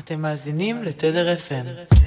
אתם מאזינים לתדר FM.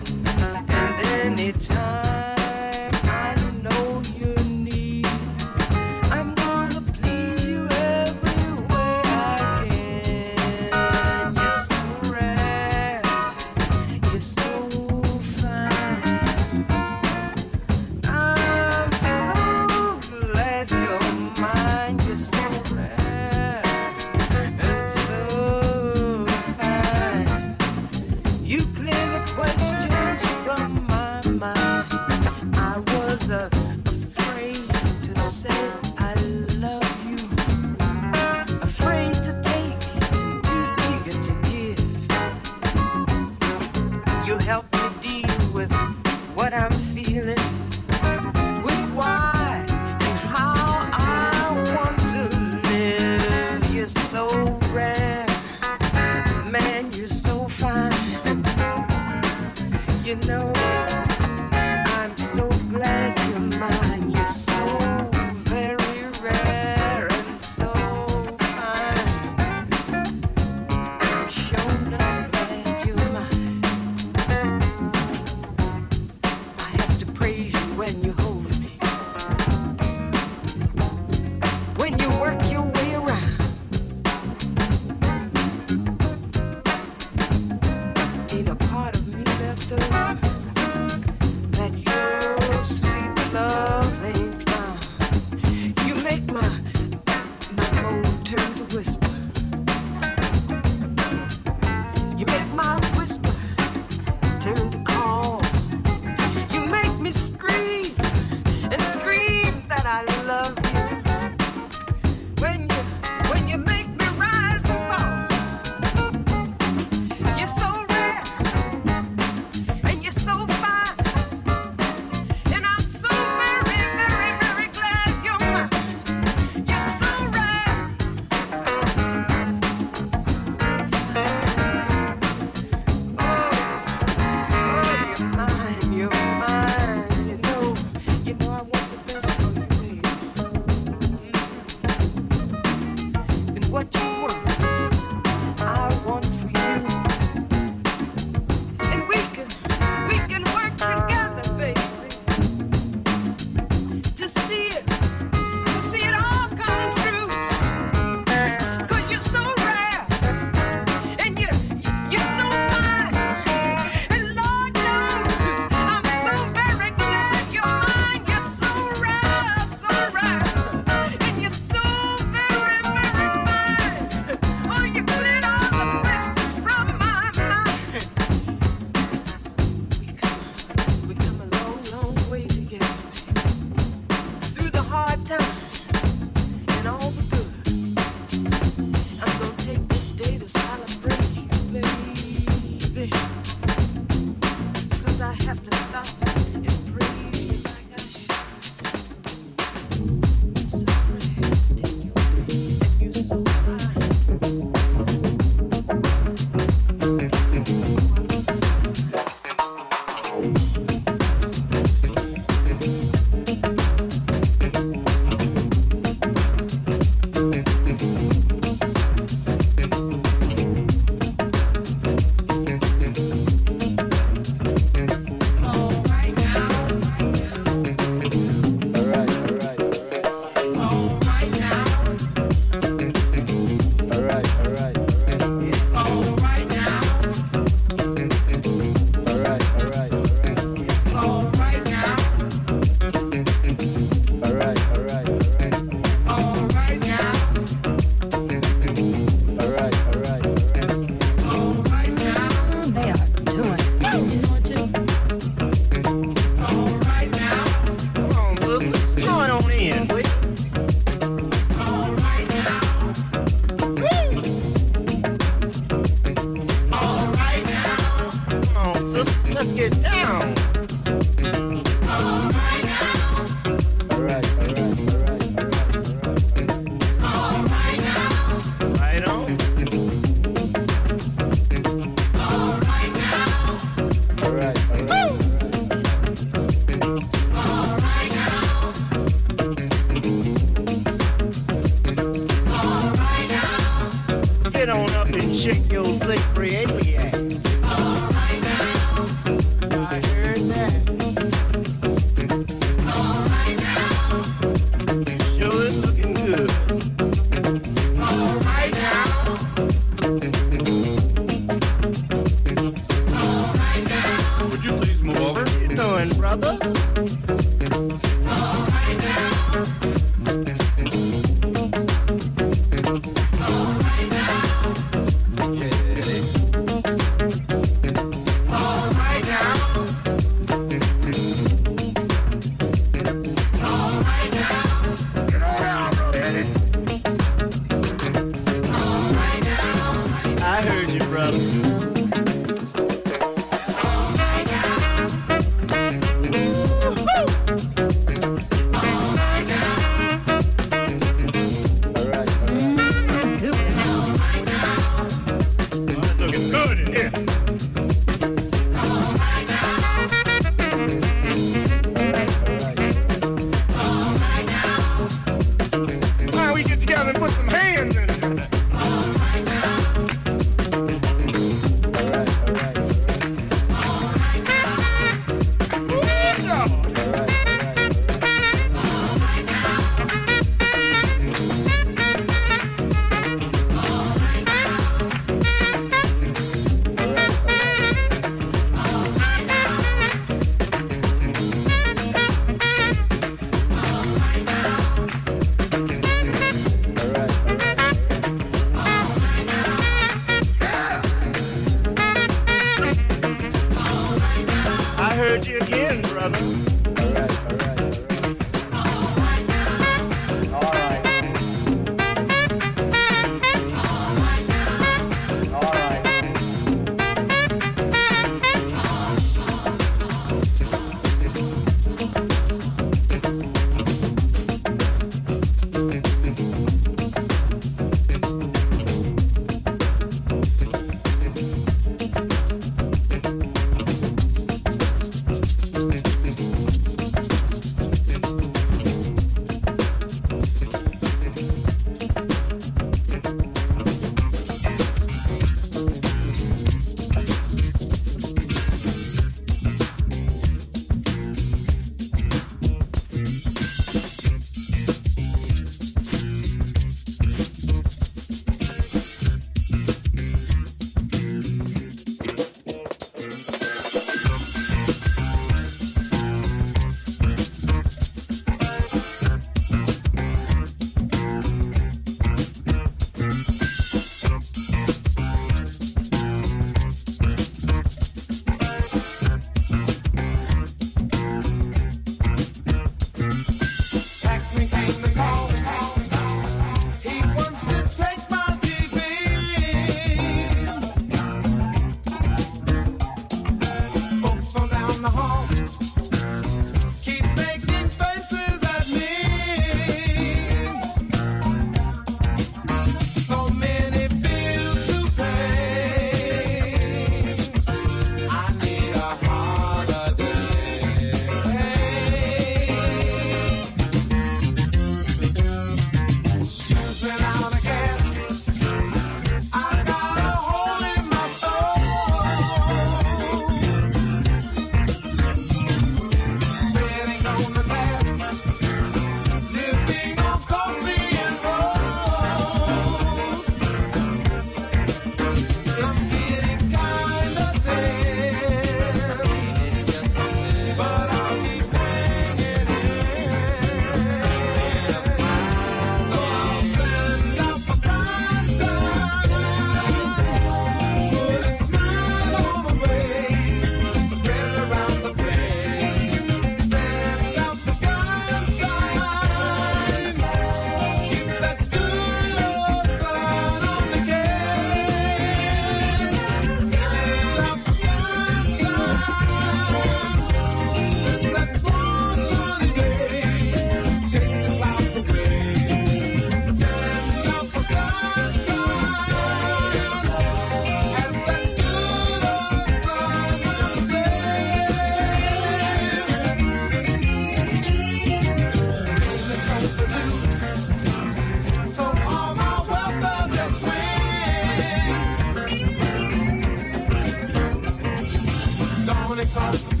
Went.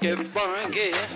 Funky, funky,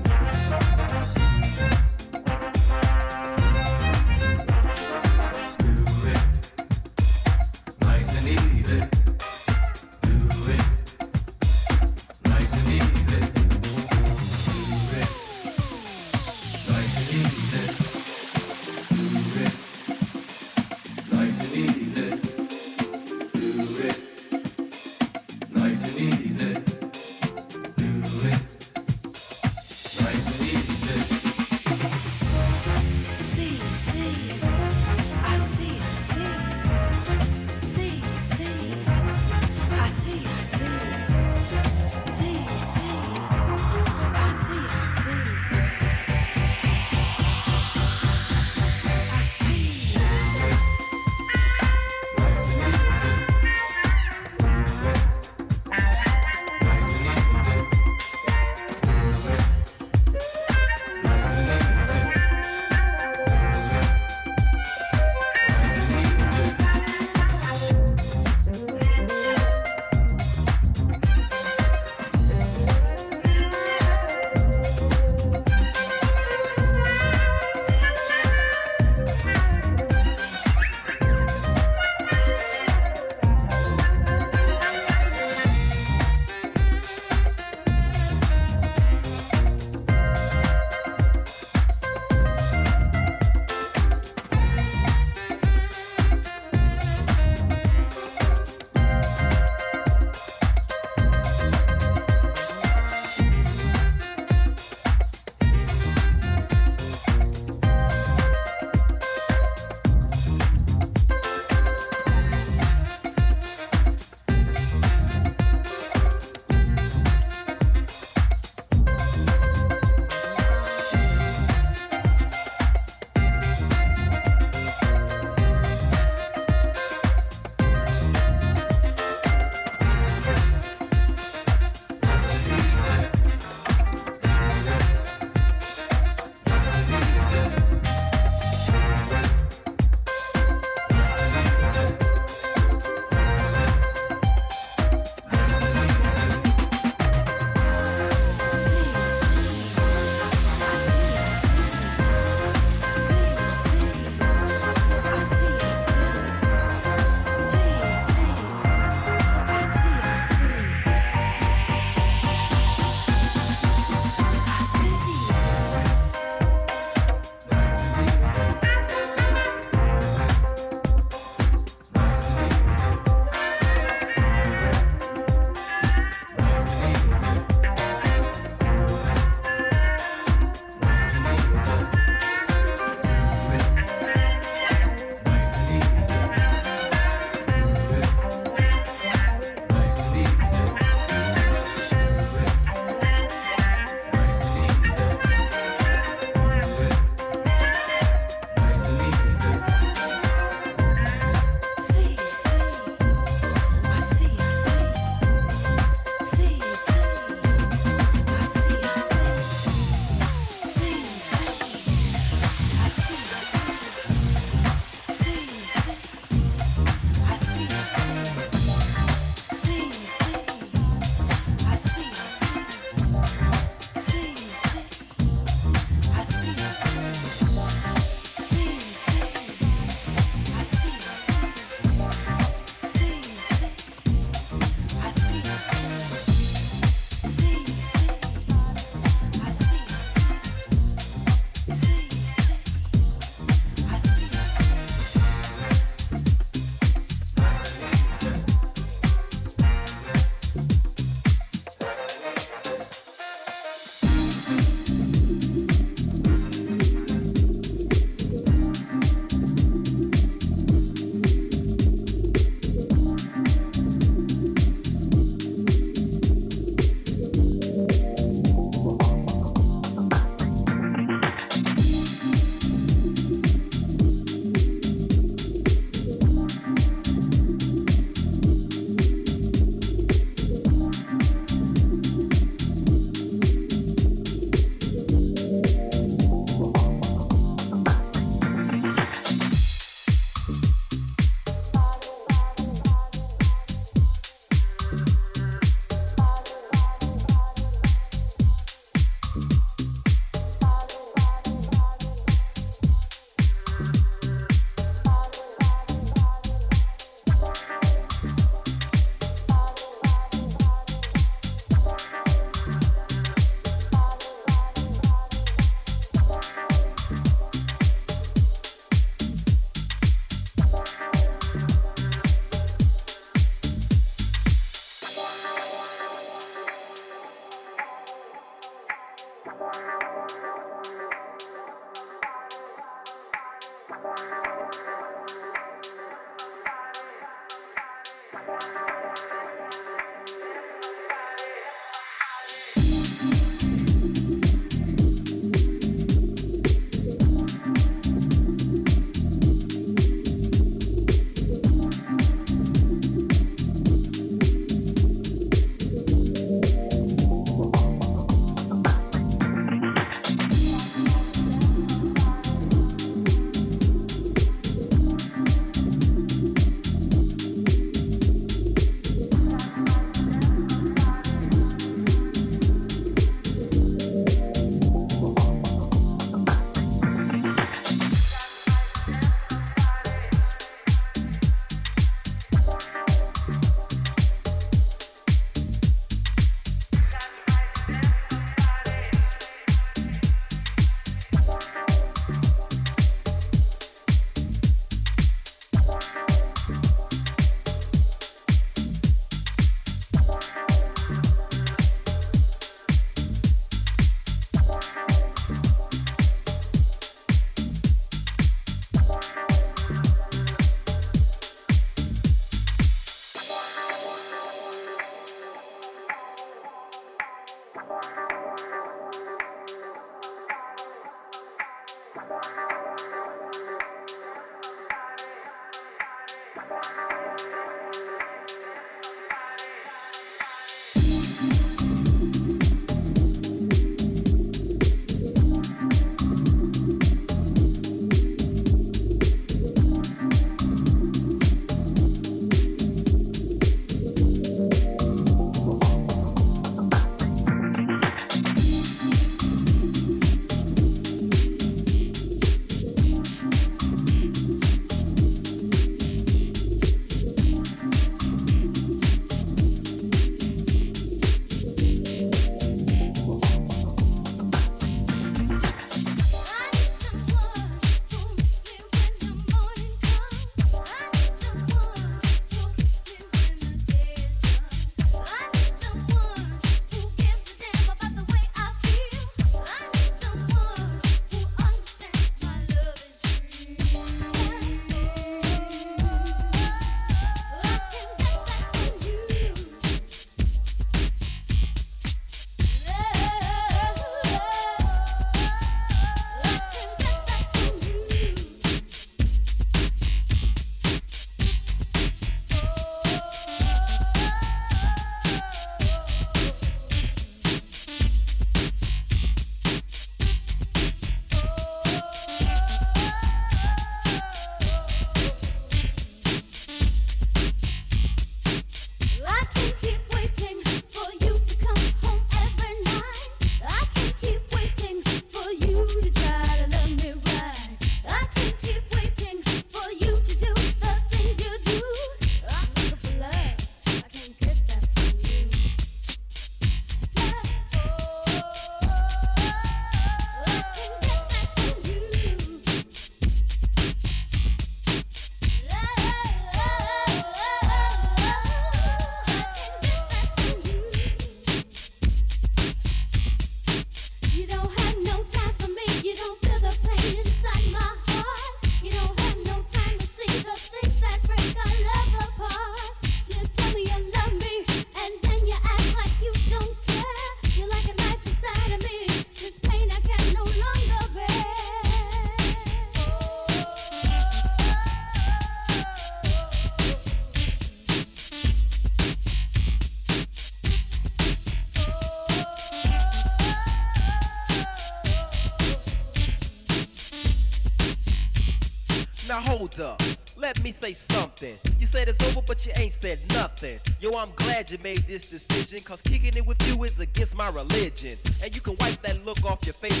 say something. You said it's over, but you ain't said nothing. Yo, I'm glad you made this decision, cause kicking it with you is against my religion. And you can wipe that look off your face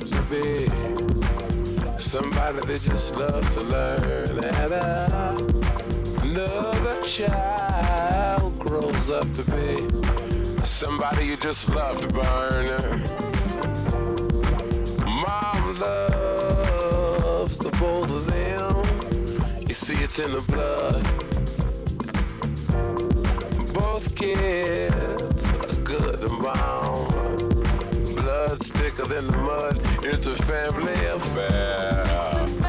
to be somebody that just loves to learn. And another child grows up to be somebody you just love to burn. Mom loves the both of them. You see, it's in the blood. Both kids than the mud. It's a family affair.